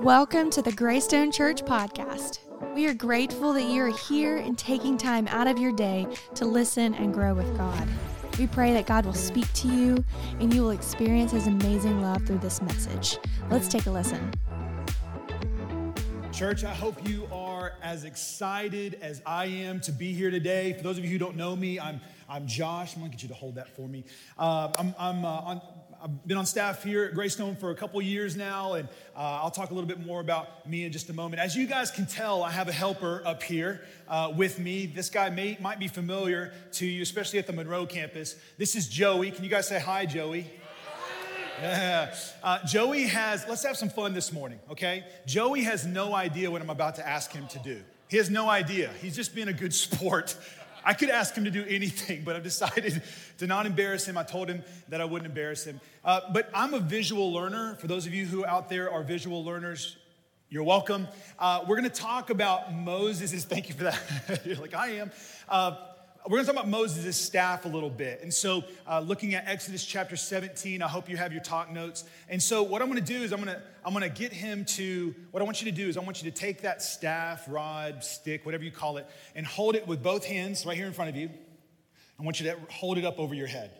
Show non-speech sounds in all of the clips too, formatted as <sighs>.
Welcome to the Greystone Church podcast. We are grateful that you are here and taking time out of your day to listen and grow with God. We pray that God will speak to you and you will experience His amazing love through this message. Let's take a listen. Church, I hope you are as excited as I am to be here today. For those of you who don't know me, I'm, I'm Josh. I'm gonna get you to hold that for me. Uh, I'm, I'm uh, on, I've been on staff here at Greystone for a couple years now, and uh, I'll talk a little bit more about me in just a moment. As you guys can tell, I have a helper up here uh, with me. This guy may, might be familiar to you, especially at the Monroe campus. This is Joey. Can you guys say hi, Joey? Yeah. <laughs> Uh, Joey has, let's have some fun this morning, okay? Joey has no idea what I'm about to ask him to do. He has no idea. He's just being a good <laughs> sport. I could ask him to do anything, <laughs> but I've decided to not embarrass him. I told him that I wouldn't embarrass him. Uh, but I'm a visual learner. For those of you who out there are visual learners, you're welcome. Uh, we're going to talk about Moses. <laughs> Thank you for that. <laughs> You're like, I am. Uh, we're going to talk about Moses' staff a little bit. And so, uh, looking at Exodus chapter 17, I hope you have your talk notes. And so, what I'm going to do is I'm going to I'm going to get him to what I want you to do is I want you to take that staff, rod, stick, whatever you call it, and hold it with both hands right here in front of you. I want you to hold it up over your head.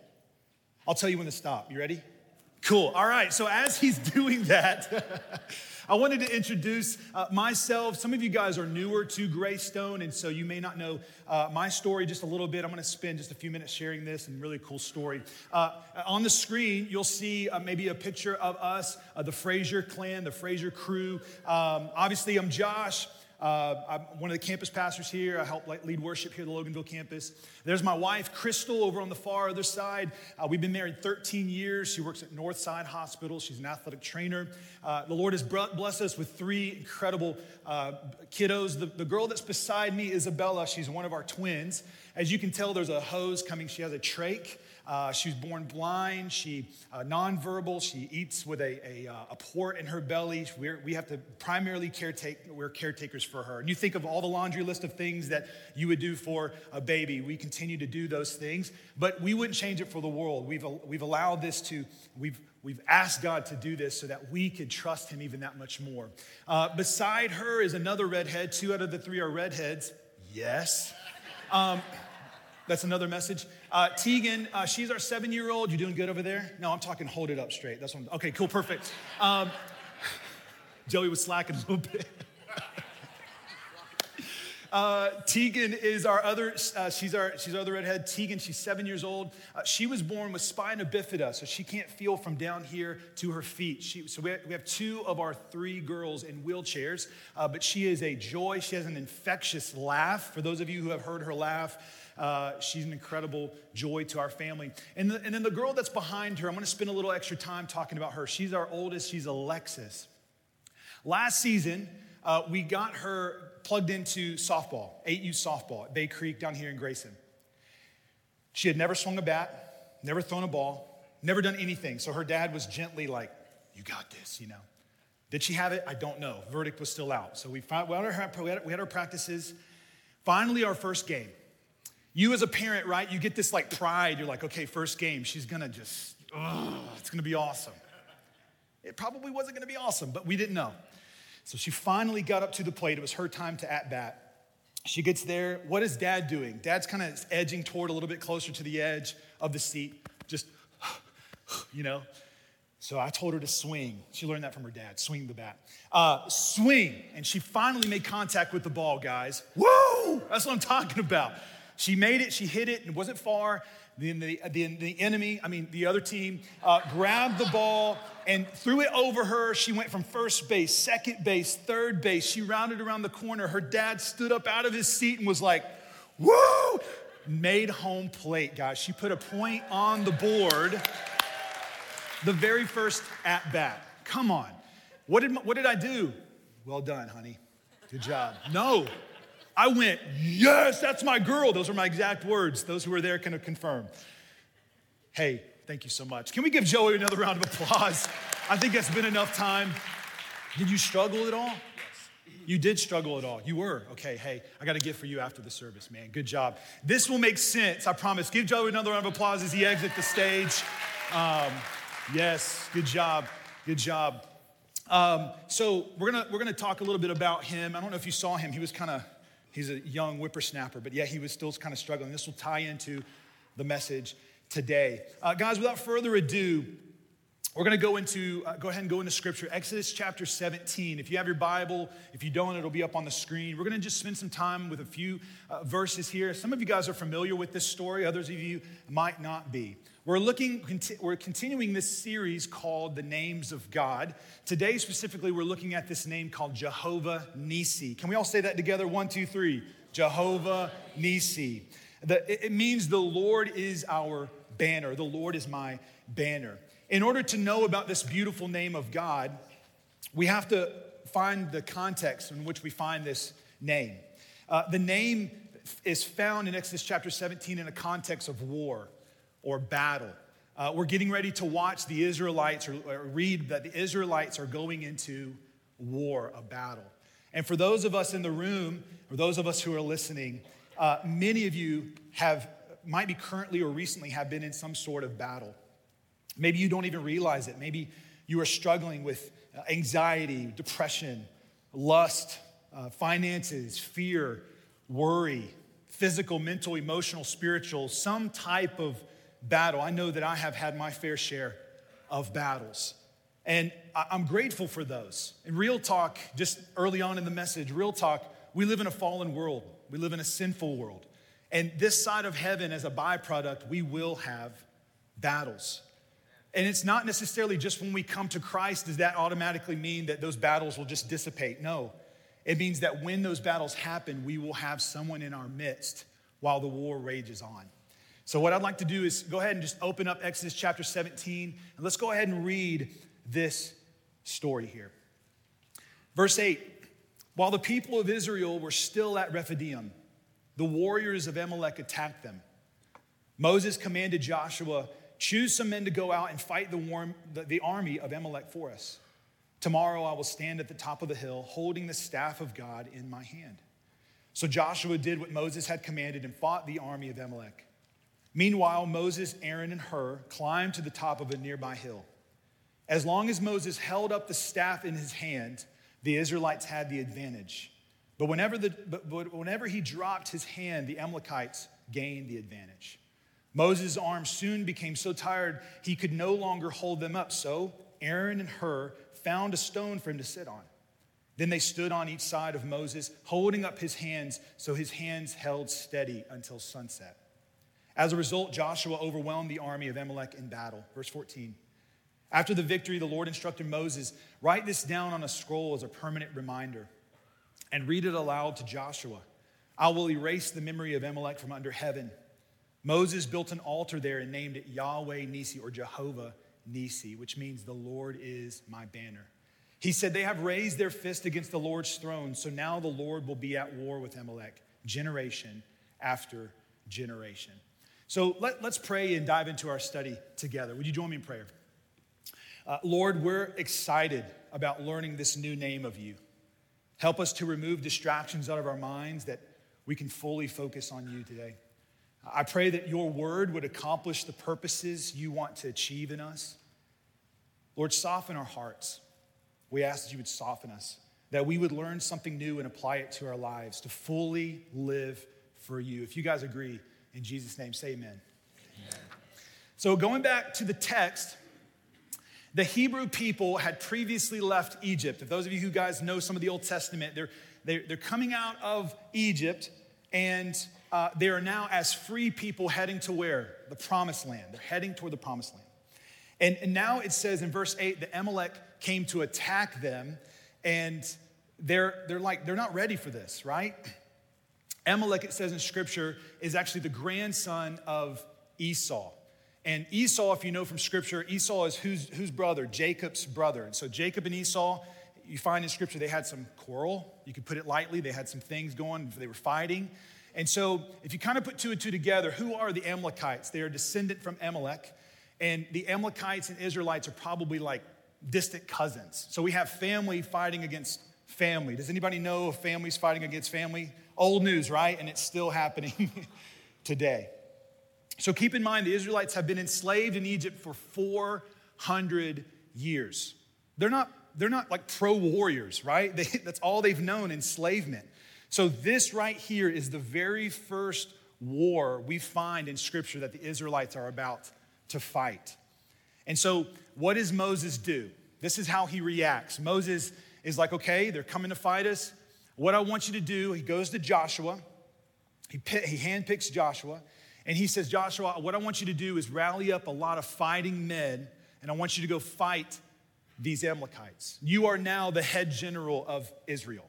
I'll tell you when to stop. You ready? Cool. All right. So as he's <laughs> doing that, I wanted to introduce uh, myself. Some of you guys are newer to Greystone, and so you may not know uh, my story just a little bit. I'm going to spend just a few minutes sharing this and really cool story. Uh, on the screen, you'll see uh, maybe a picture of us, uh, the Frazier clan, the Frazier crew. Um, obviously, I'm Josh. Uh, I'm one of the campus pastors here. I help lead worship here at the Loganville campus. There's my wife, Crystal, over on the far other side. Uh, we've been married 13 years. She works at Northside Hospital. She's an athletic trainer. Uh, the Lord has blessed us with three incredible uh, kiddos. The, the girl that's beside me, Isabella, she's one of our twins. As you can tell, there's a hose coming. She has a trach. Uh, she was born blind. She uh, nonverbal. She eats with a, a, uh, a port in her belly. We're, we have to primarily caretake. We're caretakers for her. And you think of all the laundry list of things that you would do for a baby. We continue to do those things, but we wouldn't change it for the world. We've, we've allowed this to, we've, we've asked God to do this so that we could trust Him even that much more. Uh, beside her is another redhead. Two out of the three are redheads. Yes. Um, that's another message. Uh, Tegan, uh, she's our seven year old. You doing good over there? No, I'm talking hold it up straight. That's what I'm, okay, cool, perfect. Um, Joey was slacking a little bit. <laughs> Uh, Tegan is our other, uh, she's, our, she's our other redhead. Tegan, she's seven years old. Uh, she was born with spina bifida, so she can't feel from down here to her feet. She, so we have, we have, two of our three girls in wheelchairs, uh, but she is a joy. She has an infectious laugh. For those of you who have heard her laugh, uh, she's an incredible joy to our family. And, the, and then the girl that's behind her, I'm to spend a little extra time talking about her. She's our oldest, she's Alexis. Last season, uh, we got her plugged into softball, 8U softball at Bay Creek down here in Grayson. She had never swung a bat, never thrown a ball, never done anything. So her dad was gently like, You got this, you know. Did she have it? I don't know. Verdict was still out. So we, found, we, had, our, we had our practices. Finally, our first game. You, as a parent, right, you get this like pride. You're like, okay, first game, she's gonna just, oh, it's gonna be awesome. It probably wasn't gonna be awesome, but we didn't know. So she finally got up to the plate. It was her time to at bat. She gets there. What is dad doing? Dad's kind of edging toward a little bit closer to the edge of the seat, just, <sighs> you know. So I told her to swing. She learned that from her dad swing the bat. Uh, swing. And she finally made contact with the ball, guys. Woo! That's what I'm talking about. She made it, she hit it, and it wasn't far. Then the, the, the enemy, I mean, the other team, uh, grabbed the ball and threw it over her. She went from first base, second base, third base. She rounded around the corner. Her dad stood up out of his seat and was like, Woo! Made home plate, guys. She put a point on the board the very first at bat. Come on. What did, what did I do? Well done, honey. Good job. No, I went, yes, that's my girl. Those were my exact words. Those who were there can confirm. Hey, thank you so much. Can we give Joey another round of applause? I think that's been enough time. Did you struggle at all? You did struggle at all. You were. Okay, hey, I got a gift for you after the service, man. Good job. This will make sense, I promise. Give Joey another round of applause as he exits the stage. Um, yes, good job. Good job. Um, so we're gonna we're gonna talk a little bit about him. I don't know if you saw him. He was kind of he's a young whippersnapper, but yet he was still kind of struggling. This will tie into the message today, uh, guys. Without further ado, we're going to go into, uh, go ahead and go into scripture, Exodus chapter 17. If you have your Bible, if you don't, it'll be up on the screen. We're going to just spend some time with a few uh, verses here. Some of you guys are familiar with this story, others of you might not be. We're looking, we're continuing this series called The Names of God. Today, specifically, we're looking at this name called Jehovah Nissi. Can we all say that together? One, two, three. Jehovah Nissi. The, it means the Lord is our banner. The Lord is my banner in order to know about this beautiful name of God, we have to find the context in which we find this name. Uh, the name is found in Exodus chapter 17 in a context of war or battle. Uh, we're getting ready to watch the Israelites or, or read that the Israelites are going into war, a battle. And for those of us in the room, or those of us who are listening, uh, many of you have, might be currently or recently have been in some sort of battle. Maybe you don't even realize it. Maybe you are struggling with uh, anxiety, depression, lust, uh, finances, fear, worry, physical, mental, emotional, spiritual, some type of battle. I know that I have had my fair share of battles. And I'm grateful for those. In real talk, just early on in the message, real talk, we live in a fallen world. We live in a sinful world. And this side of heaven, as a byproduct, we will have battles. And it's not necessarily just when we come to Christ, does that automatically mean that those battles will just dissipate? No. It means that when those battles happen, we will have someone in our midst while the war rages on. So, what I'd like to do is go ahead and just open up Exodus chapter 17, and let's go ahead and read this story here. Verse 8 While the people of Israel were still at Rephidim, the warriors of Amalek attacked them. Moses commanded Joshua Choose some men to go out and fight the, warm, the, the army of Amalek for us. Tomorrow I will stand at the top of the hill, holding the staff of God in my hand. So Joshua did what Moses had commanded and fought the army of Amalek. Meanwhile, Moses, Aaron, and Hur climbed to the top of a nearby hill. As long as Moses held up the staff in his hand, the Israelites had the advantage. But whenever, the, but whenever he dropped his hand, the Amalekites gained the advantage. Moses' arms soon became so tired he could no longer hold them up. So Aaron and Hur found a stone for him to sit on. Then they stood on each side of Moses, holding up his hands so his hands held steady until sunset. As a result, Joshua overwhelmed the army of Amalek in battle. Verse 14. After the victory, the Lord instructed Moses write this down on a scroll as a permanent reminder and read it aloud to Joshua. I will erase the memory of Amalek from under heaven Moses built an altar there and named it Yahweh Nissi or Jehovah Nissi, which means the Lord is my banner. He said, They have raised their fist against the Lord's throne, so now the Lord will be at war with Amalek, generation after generation. So let, us pray and dive into our study together. Would you join me in prayer? Uh, Lord, we're excited about learning this new name of you. Help us to remove distractions out of our minds that we can fully focus on you today. I pray that your word would accomplish the purposes you want to achieve in us. Lord, soften our hearts. We ask that you would soften us, that we would learn something new and apply it to our lives to fully live for you. If you guys agree, in Jesus' name, say amen. amen. So, going back to the text, the Hebrew people had previously left Egypt. If those of you who guys know some of the Old Testament, they're, they're, they're coming out of Egypt and uh, they are now as free people heading to where? The promised land. They're heading toward the promised land. And, and now it says in verse 8 that Amalek came to attack them, and they're, they're like, they're not ready for this, right? Amalek, it says in scripture, is actually the grandson of Esau. And Esau, if you know from scripture, Esau is whose, whose brother? Jacob's brother. And so Jacob and Esau, you find in scripture, they had some quarrel. You could put it lightly. They had some things going, they were fighting. And so, if you kind of put two and two together, who are the Amalekites? They are descendant from Amalek. And the Amalekites and Israelites are probably like distant cousins. So we have family fighting against family. Does anybody know of families fighting against family? Old news, right? And it's still happening <laughs> today. So keep in mind, the Israelites have been enslaved in Egypt for 400 years. They're not they're not like pro warriors, right? <laughs> They, that's all they've known, enslavement. So this right here is the very first war we find in scripture that the Israelites are about to fight. And so what does Moses do? This is how he reacts. Moses is like, okay, they're coming to fight us. What I want you to do, he goes to Joshua. He, he handpicks Joshua and he says, Joshua, what I want you to do is rally up a lot of fighting men and I want you to go fight these Amalekites. You are now the head general of Israel.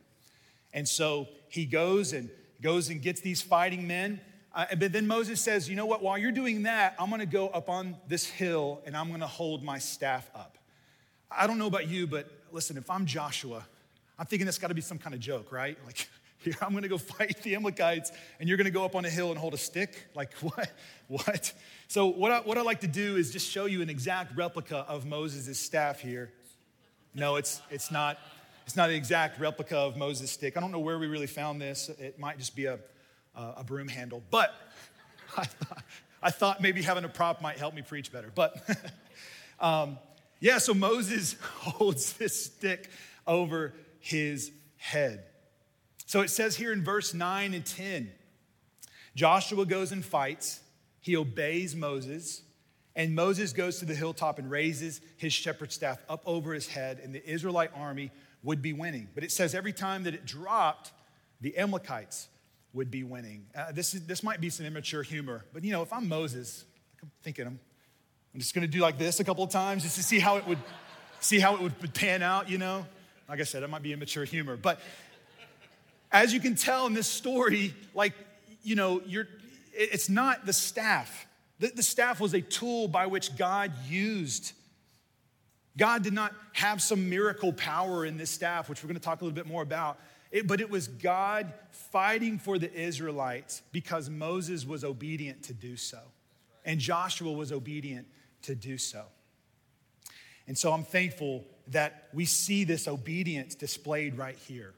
And so he goes and goes and gets these fighting men. Uh, but then Moses says, You know what? While you're doing that, I'm going to go up on this hill and I'm going to hold my staff up. I don't know about you, but listen, if I'm Joshua, I'm thinking that's got to be some kind of joke, right? Like, <laughs> here, I'm going to go fight the Amalekites and you're going to go up on a hill and hold a stick? Like, <laughs> what? What? So, what I, what I like to do is just show you an exact replica of Moses' staff here. No, it's, it's not. It's not an exact replica of Moses' stick. I don't know where we really found this. It might just be a, a broom handle. But <laughs> I thought, I thought maybe having a prop might help me preach better. But um, yeah, so Moses holds this stick over his head. So it says here in verse 9 and 10 Joshua goes and fights, he obeys Moses. And Moses goes to the hilltop and raises his shepherd staff up over his head, and the Israelite army would be winning. But it says every time that it dropped, the Amalekites would be winning. Uh, this, is, this might be some immature humor, but you know, if I'm Moses, I'm thinking I'm, I'm just gonna do like this a couple of times just to see how it would see how it would pan out, you know. Like I said, it might be immature humor. But as you can tell in this story, like, you know, you're it's not the staff. The, the staff was a tool by which God used God did not have some miracle power in this staff, which we're going to talk a little bit more about. It, but it was God fighting for the Israelites because Moses was obedient to do so. And Joshua was obedient to do so. And so I'm thankful that we see this obedience displayed right here.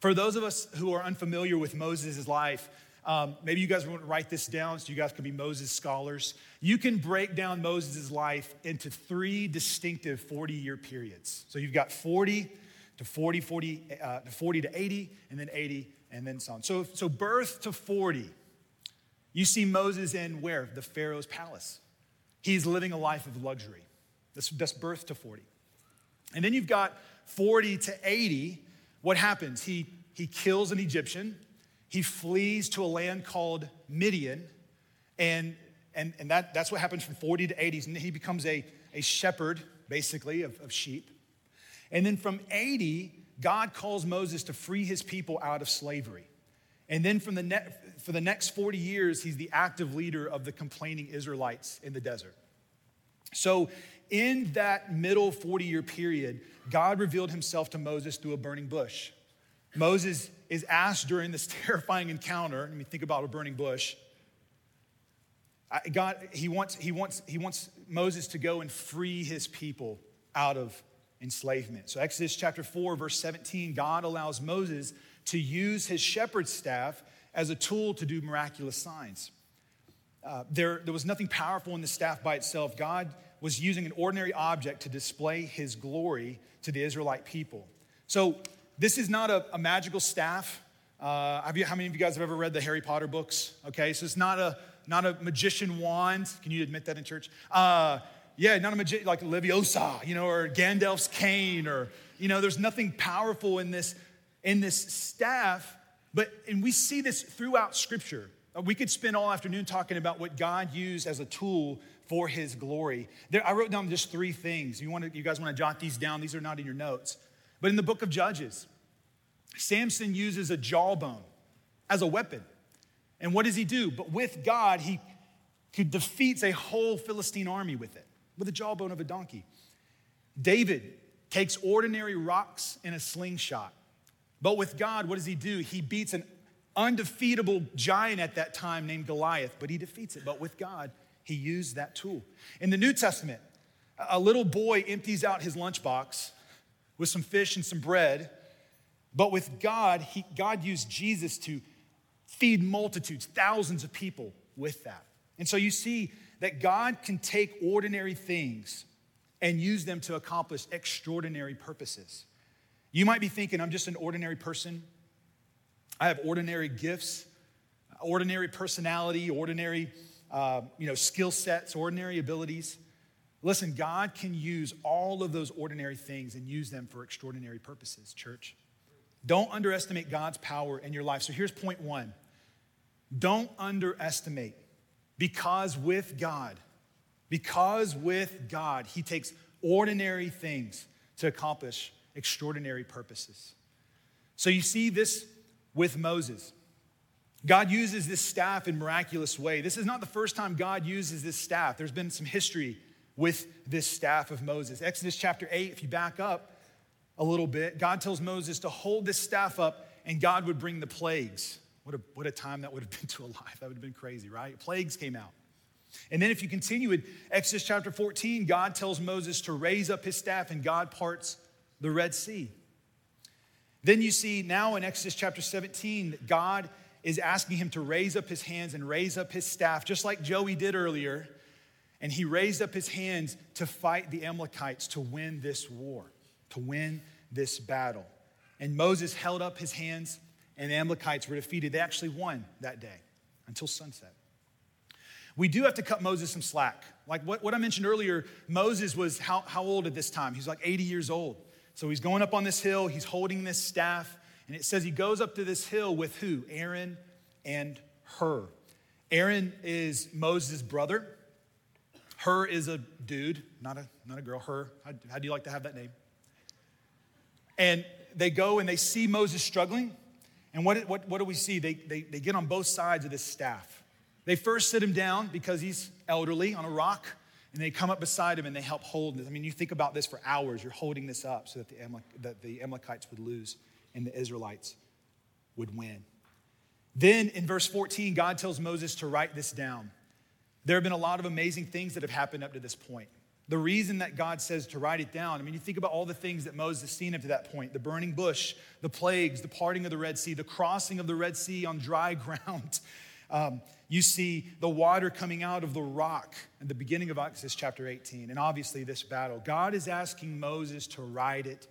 For those of us who are unfamiliar with Moses' life, um, maybe you guys want to write this down so you guys can be Moses scholars. You can break down Moses' life into three distinctive 40 year periods. So you've got 40 to 40, 40, uh, to 40 to 80, and then 80, and then so on. So, so birth to 40, you see Moses in where? The Pharaoh's palace. He's living a life of luxury. That's, that's birth to 40. And then you've got 40 to 80. What happens? He, he kills an Egyptian he flees to a land called Midian, and, and, and that, that's what happens from 40 to 80. And he becomes a, a shepherd, basically, of, of sheep. And then from 80, God calls Moses to free his people out of slavery. And then from the ne- for the next 40 years, he's the active leader of the complaining Israelites in the desert. So, in that middle 40 year period, God revealed himself to Moses through a burning bush. Moses is asked during this <laughs> terrifying encounter, I mean, think about a burning bush. God, he wants, he, wants, he wants Moses to go and free his people out of enslavement. So, Exodus chapter 4, verse 17, God allows Moses to use his shepherd's staff as a tool to do miraculous signs. Uh, there, there was nothing powerful in the staff by itself. God was using an ordinary object to display his glory to the Israelite people. So, this is not a, a magical staff. Uh, you, how many of you guys have ever read the Harry Potter books? Okay, so it's not a not a magician wand. Can you admit that in church? Uh, yeah, not a magician like Leviosa, you know, or Gandalf's cane, or you know, there's nothing powerful in this in this staff. But and we see this throughout Scripture. Uh, we could spend all afternoon talking about what God used as a tool for His glory. There, I wrote down just three things. You want to, you guys want to jot these down? These are not in your notes. But in the book of Judges, Samson uses a jawbone as a weapon. And what does he do? But with God, he defeats a whole Philistine army with it, with a jawbone of a donkey. David takes ordinary rocks in a slingshot. But with God, what does he do? He beats an undefeatable giant at that time named Goliath, but he defeats it. But with God, he used that tool. In the New Testament, a little boy empties out his lunchbox with some fish and some bread. But with God, he, God used Jesus to feed multitudes, thousands of people with that. And so you see that God can take ordinary things and use them to accomplish extraordinary purposes. You might be thinking, I'm just an ordinary person. I have ordinary gifts, ordinary personality, ordinary uh, you know, skill sets, ordinary abilities. Listen, God can use all of those ordinary things and use them for extraordinary purposes, church. Don't underestimate God's power in your life. So here's point one don't underestimate, because with God, because with God, He takes ordinary things to accomplish extraordinary purposes. So you see this with Moses. God uses this staff in miraculous way. This is not the first time God uses this staff. There's been some history with this staff of Moses. Exodus chapter 8, if you back up a little bit, God tells Moses to hold this staff up and God would bring the plagues. What a, what a time that would have <laughs> been to a life. That would have been crazy, right? Plagues came out. And then if you continue in Exodus chapter 14, God tells Moses to raise up his staff and God parts the Red Sea. Then you see now in Exodus chapter 17 that God is asking him to raise up his hands and raise up his staff, just like Joey did earlier. And he raised up his hands to fight the Amalekites to win this war, to win this battle. And Moses held up his hands, and the Amalekites were defeated. They actually won that day until sunset. We do have to cut Moses some slack. Like what, what I mentioned earlier, Moses was how, how old at this time? He's like 80 years old. So he's going up on this hill, he's holding this staff, and it says he goes up to this hill with who? Aaron and Hur. Aaron is Moses' brother. Hur is a dude, not a, not a girl. Hur. How, how do you like to have that name? And they go and they see Moses struggling. And what, what, what do we see? They, they, they get on both sides of this staff. They first sit him down because he's elderly on a rock, and they come up beside him and they help hold this. I mean, you think about this for hours. You're holding this up so that the, that the Amalekites would lose and the Israelites would win. Then in verse 14, God tells Moses to write this down. There have been a lot of amazing things that have happened up to this point. The reason that God says to write it down, I mean, you think about all the things that Moses has seen up to that point the burning bush, the plagues, the parting of the Red Sea, the crossing of the Red Sea on dry <laughs> ground. Um, you see the water coming out of the rock at the beginning of Exodus chapter 18, and obviously this battle. God is asking Moses to write it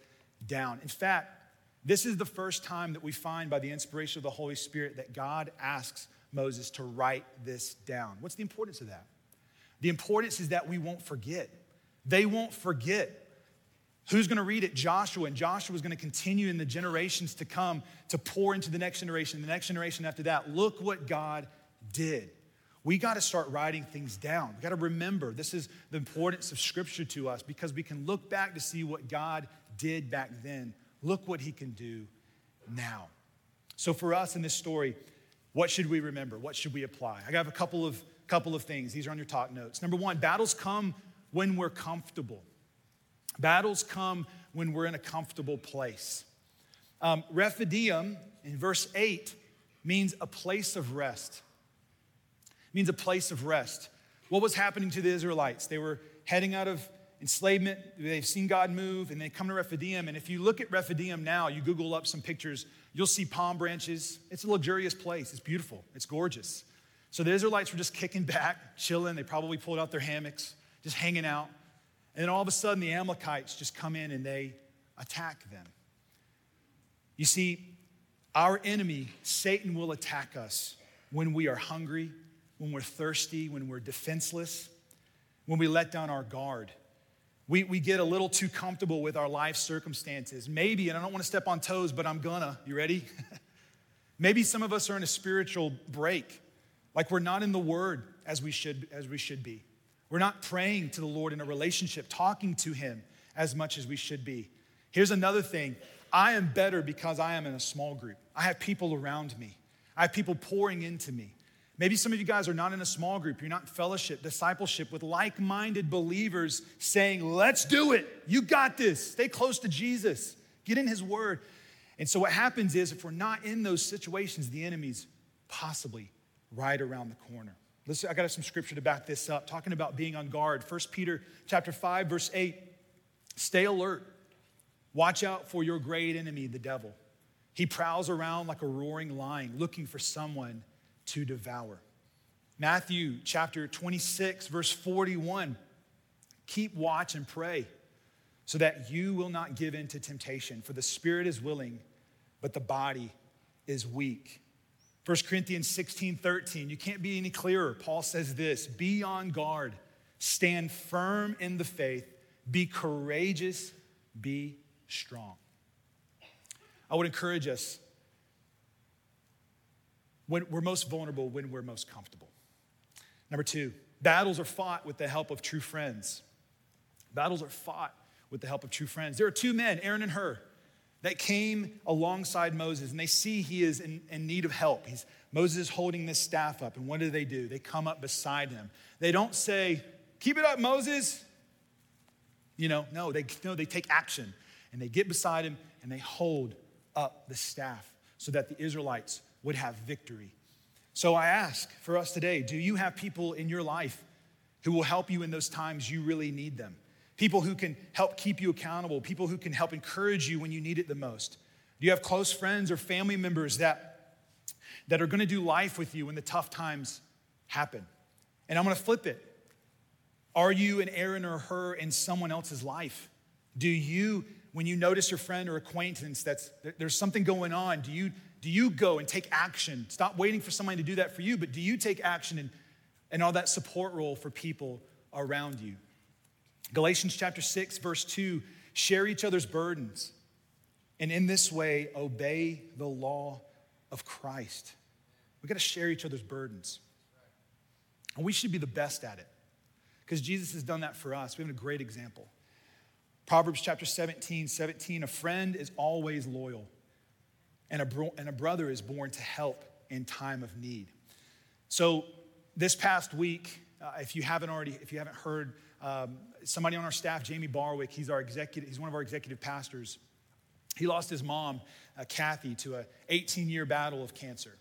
down. In fact, this is the first time that we find by the inspiration of the Holy Spirit that God asks Moses to write this down. What's the importance of that? The importance is that we won't forget. They won't forget. Who's going to read it? Joshua. And Joshua is going to continue in the generations to come to pour into the next generation, the next generation after that. Look what God did. We got to start writing things down. We got to remember this is the importance of Scripture to us because we can look back to see what God did back then. Look what He can do now. So, for us in this story, what should we remember? What should we apply? I have a couple of, couple of things. These are on your talk notes. Number one, battles come when we're comfortable. Battles come when we're in a comfortable place. Um, Rephidim in verse 8 means a place of rest. It means a place of rest. What was happening to the Israelites? They were heading out of enslavement. They've seen God move, and they come to Rephidim. And if you look at Rephidim now, you Google up some pictures, you'll see palm branches. It's a luxurious place. It's beautiful. It's gorgeous. So the Israelites were just kicking <laughs> back, chilling. They probably pulled out their hammocks, just hanging out. And then all of a sudden, the Amalekites just come in and they attack them. You see, our enemy, Satan, will attack us when we are hungry, when we're thirsty, when we're defenseless, when we let down our guard. We, we get a little too comfortable with our life circumstances. Maybe, and I don't want to step on toes, but I'm gonna. You ready? <laughs> Maybe some of us are in a spiritual break, like we're not in the Word as we should, as we should be. We're not praying to the Lord in a relationship, talking to Him as much as we should be. Here's another thing I am better because I am in a small group. I have people around me, I have people pouring into me. Maybe some of you guys are not in a small group, you're not in fellowship, discipleship with like minded believers saying, Let's do it. You got this. Stay close to Jesus, get in His Word. And so, what happens is, if we're not in those situations, the enemy's possibly right around the corner. Listen, I got some scripture to back this up, talking about being on guard. 1 Peter chapter 5, verse 8. Stay alert. Watch out for your great enemy, the devil. He prowls around like a roaring lion, looking for someone to devour. Matthew chapter 26, verse 41. Keep watch and pray so that you will not give in to temptation. For the spirit is willing, but the body is weak. 1 Corinthians 16 13, you can't be any clearer. Paul says this Be on guard, stand firm in the faith, be courageous, be strong. I would encourage us when we're most vulnerable, when we're most comfortable. Number two, battles are fought with the help of true friends. Battles are fought with the help of true friends. There are two men, Aaron and Hur, that came alongside Moses, and they see he is in, in, need of help. He's, Moses is holding this staff up, and what do they do? They come up beside him. They don't say, Keep it up, Moses. You know, no, they, no, they take action, and they get beside him, and they hold up the staff so that the Israelites would have victory. So I ask for us today do you have people in your life who will help you in those times you really need them? People who can help keep you accountable, people who can help encourage you when you need it the most. Do you have close friends or family members that, that are gonna do life with you when the tough times happen? And I'm gonna flip it. Are you an Aaron or Hur in someone else's life? Do you, when you notice your friend or acquaintance that's there's something going on, do you do you go and take action? Stop waiting for somebody to do that for you, but do you take action and, and all that support role for people around you? Galatians chapter 6, verse 2 share each other's burdens, and in this way, obey the law of Christ. We got to share each other's burdens. And we should be the best at it because Jesus has done that for us. We have a great example. Proverbs chapter 17, 17, a friend is always loyal and a, bro- and a brother is born to help in time of need. So, this past week, uh, if you haven't already, if you haven't heard, um, somebody on our staff, Jamie Barwick, he's our executive, he's one of our executive pastors. He lost his mom, uh, Kathy, to an 18 year battle of cancer.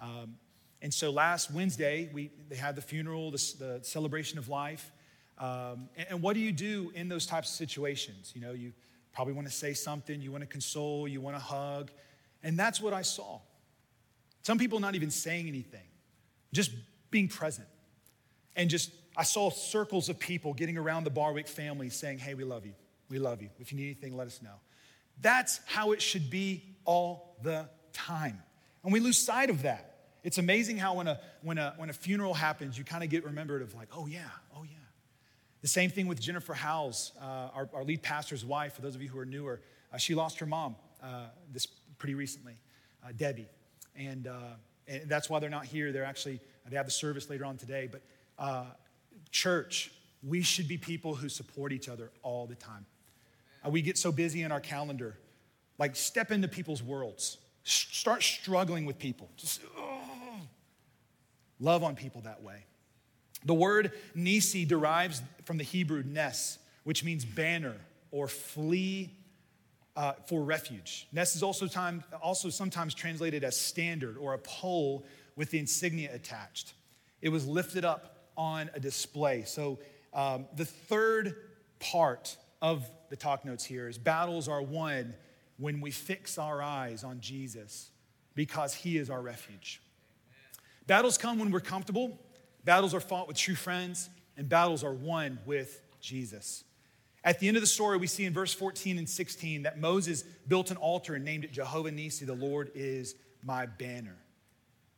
Um, and so last Wednesday, we, they had the funeral, the, the celebration of life. Um, and, and, what do you do in those types of situations? You know, you probably want to say something, you want to console, you want to hug. And that's what I saw. Some people not even saying anything, just being present. And just, I saw circles of people getting around the Barwick family saying, Hey, we love you. We love you. If you need anything, let us know. That's how it should be all the time. And we lose sight of that. It's amazing how when a, when a, when a funeral happens, you kind of get remembered of like, oh yeah, oh yeah. The same thing with Jennifer Howells, uh, our, our, lead pastor's wife, for those of you who are newer. Uh, she lost her mom this pretty recently, uh, Debbie. And, uh, and that's why they're not here. They're actually, they have the service later on today. But uh, church, we should be people who support each other all the time. Uh, we get so busy in our calendar. Like, step into people's worlds. Start struggling with people. Just oh, love on people that way. The word nissi derives from the Hebrew nes, which means banner or flee uh, for refuge. Nes is also, time, also sometimes translated as standard or a pole with the insignia attached. It was lifted up on a display. So um, the third part of the talk notes here is battles are won when we fix our eyes on Jesus because he is our refuge. Battles come when we're comfortable, battles are fought with true friends, and battles are won with Jesus. At the end of the story, we see in verse 14 and 16 that Moses built an altar and named it Jehovah Nissi, the Lord is my banner.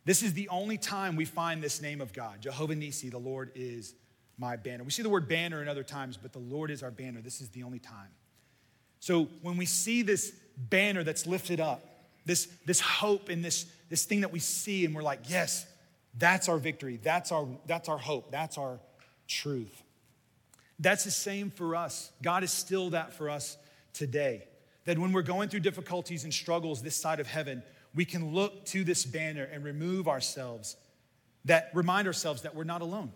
This is the only time we find this name of God, Jehovah Nissi, the Lord is my banner. We see the word banner in other times, but the Lord is our banner. This is the only time. So when we see this banner that's lifted up, this, this hope and this, this thing that we see, and we're like, yes, that's our victory, that's our, that's our hope, that's our truth. That's the same for us. God is still that for us today. That when we're going through difficulties and struggles this side of heaven, we can look to this banner and remove ourselves, that remind ourselves that we're not alone.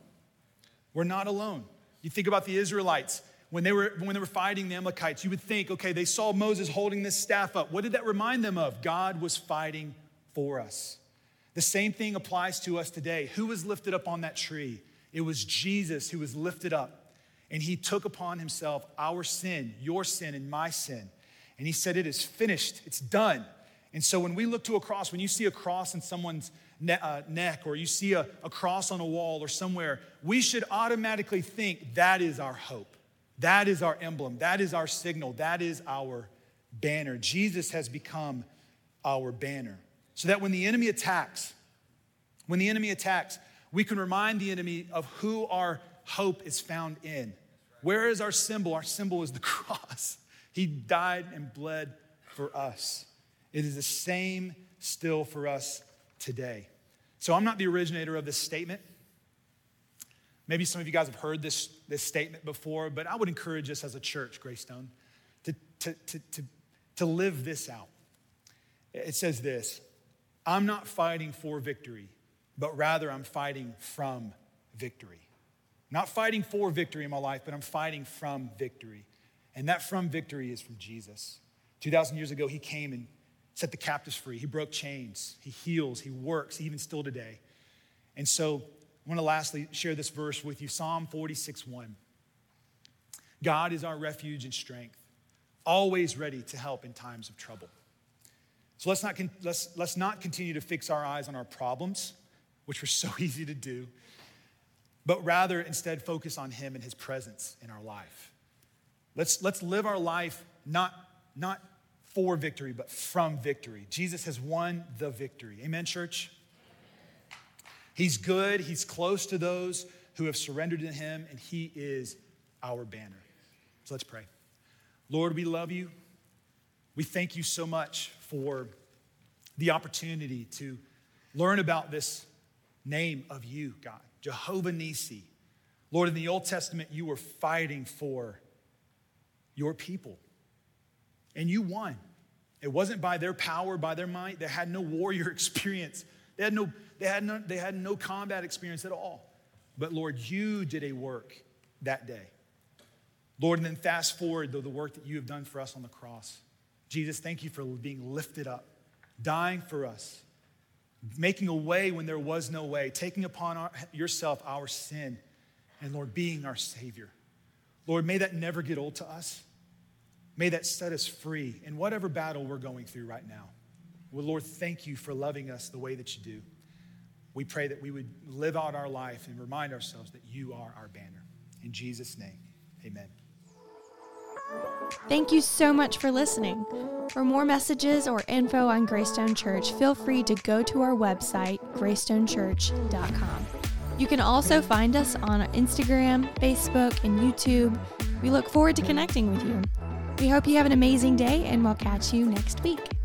We're not alone. You think about the Israelites when they were when they were fighting the Amalekites, you would think, okay, they saw Moses holding this staff up. What did that remind them of? God was fighting for us. The same thing applies to us today. Who was lifted up on that tree? It was Jesus who was lifted up and he took upon himself our sin, your sin, and my sin. And he said, It is finished, it's done. And so when we look to a cross, when you see a cross in someone's ne- uh, neck or you see a, a cross on a wall or somewhere, we should automatically think that is our hope. That is our emblem. That is our signal. That is our banner. Jesus has become our banner. So that when the enemy attacks, when the enemy attacks, we can remind the enemy of who our hope is found in. Where is our symbol? Our symbol is the <laughs> cross. He died and bled for us. It is the same still for us today. So I'm not the originator of this statement. Maybe some of you guys have heard this, this statement before, but I would encourage us as a church, Greystone, to, to, to, to, to live this out. It says this I'm not fighting for victory, but rather I'm fighting from victory. Not fighting for victory in my life, but I'm fighting from victory. And that from victory is from Jesus. 2,000 years ago, he came and set the captives free. He broke chains, he heals, he works, even still today. And so I want to lastly share this verse with you Psalm 46 1. God is our refuge and strength, always ready to help in times of trouble. So let's not, let's, let's not continue to fix our eyes on our problems, which are so <laughs> easy to do, but rather instead focus on Him and His presence in our life. Let's, let's live our life not, not for victory, but from victory. Jesus has won the victory. Amen, church? He's good, He's close to those who have surrendered to Him, and He is our banner. So let's pray. Lord, we love you. We thank you so much for the opportunity to learn about this name of you, God, Jehovah Nissi. Lord, in the Old Testament, you were fighting for your people, and you won. It wasn't by their power, by their might. They had no warrior <laughs> experience. They had no they had, no, they had no combat experience at all. But Lord, you did a work that day. Lord, and then fast forward though the work that you have done for us on the cross. Jesus, thank you for being lifted up, dying for us, making a way when there was no way, taking upon our, yourself our sin, and Lord, being our Savior. Lord, may that never get old to us. May that set us free in whatever battle we're going through right now. Well, Lord, thank you for loving us the way that you do we pray that we would live out our life and remind ourselves that you are our banner. In Jesus' name, amen. Thank you so much for listening. For more messages or info on Greystone Church, feel free to go to our website, greystonechurch.com. You can also find us on Instagram, Facebook, and YouTube. We look forward to connecting with you. We hope you have an amazing day, and we'll catch you next week.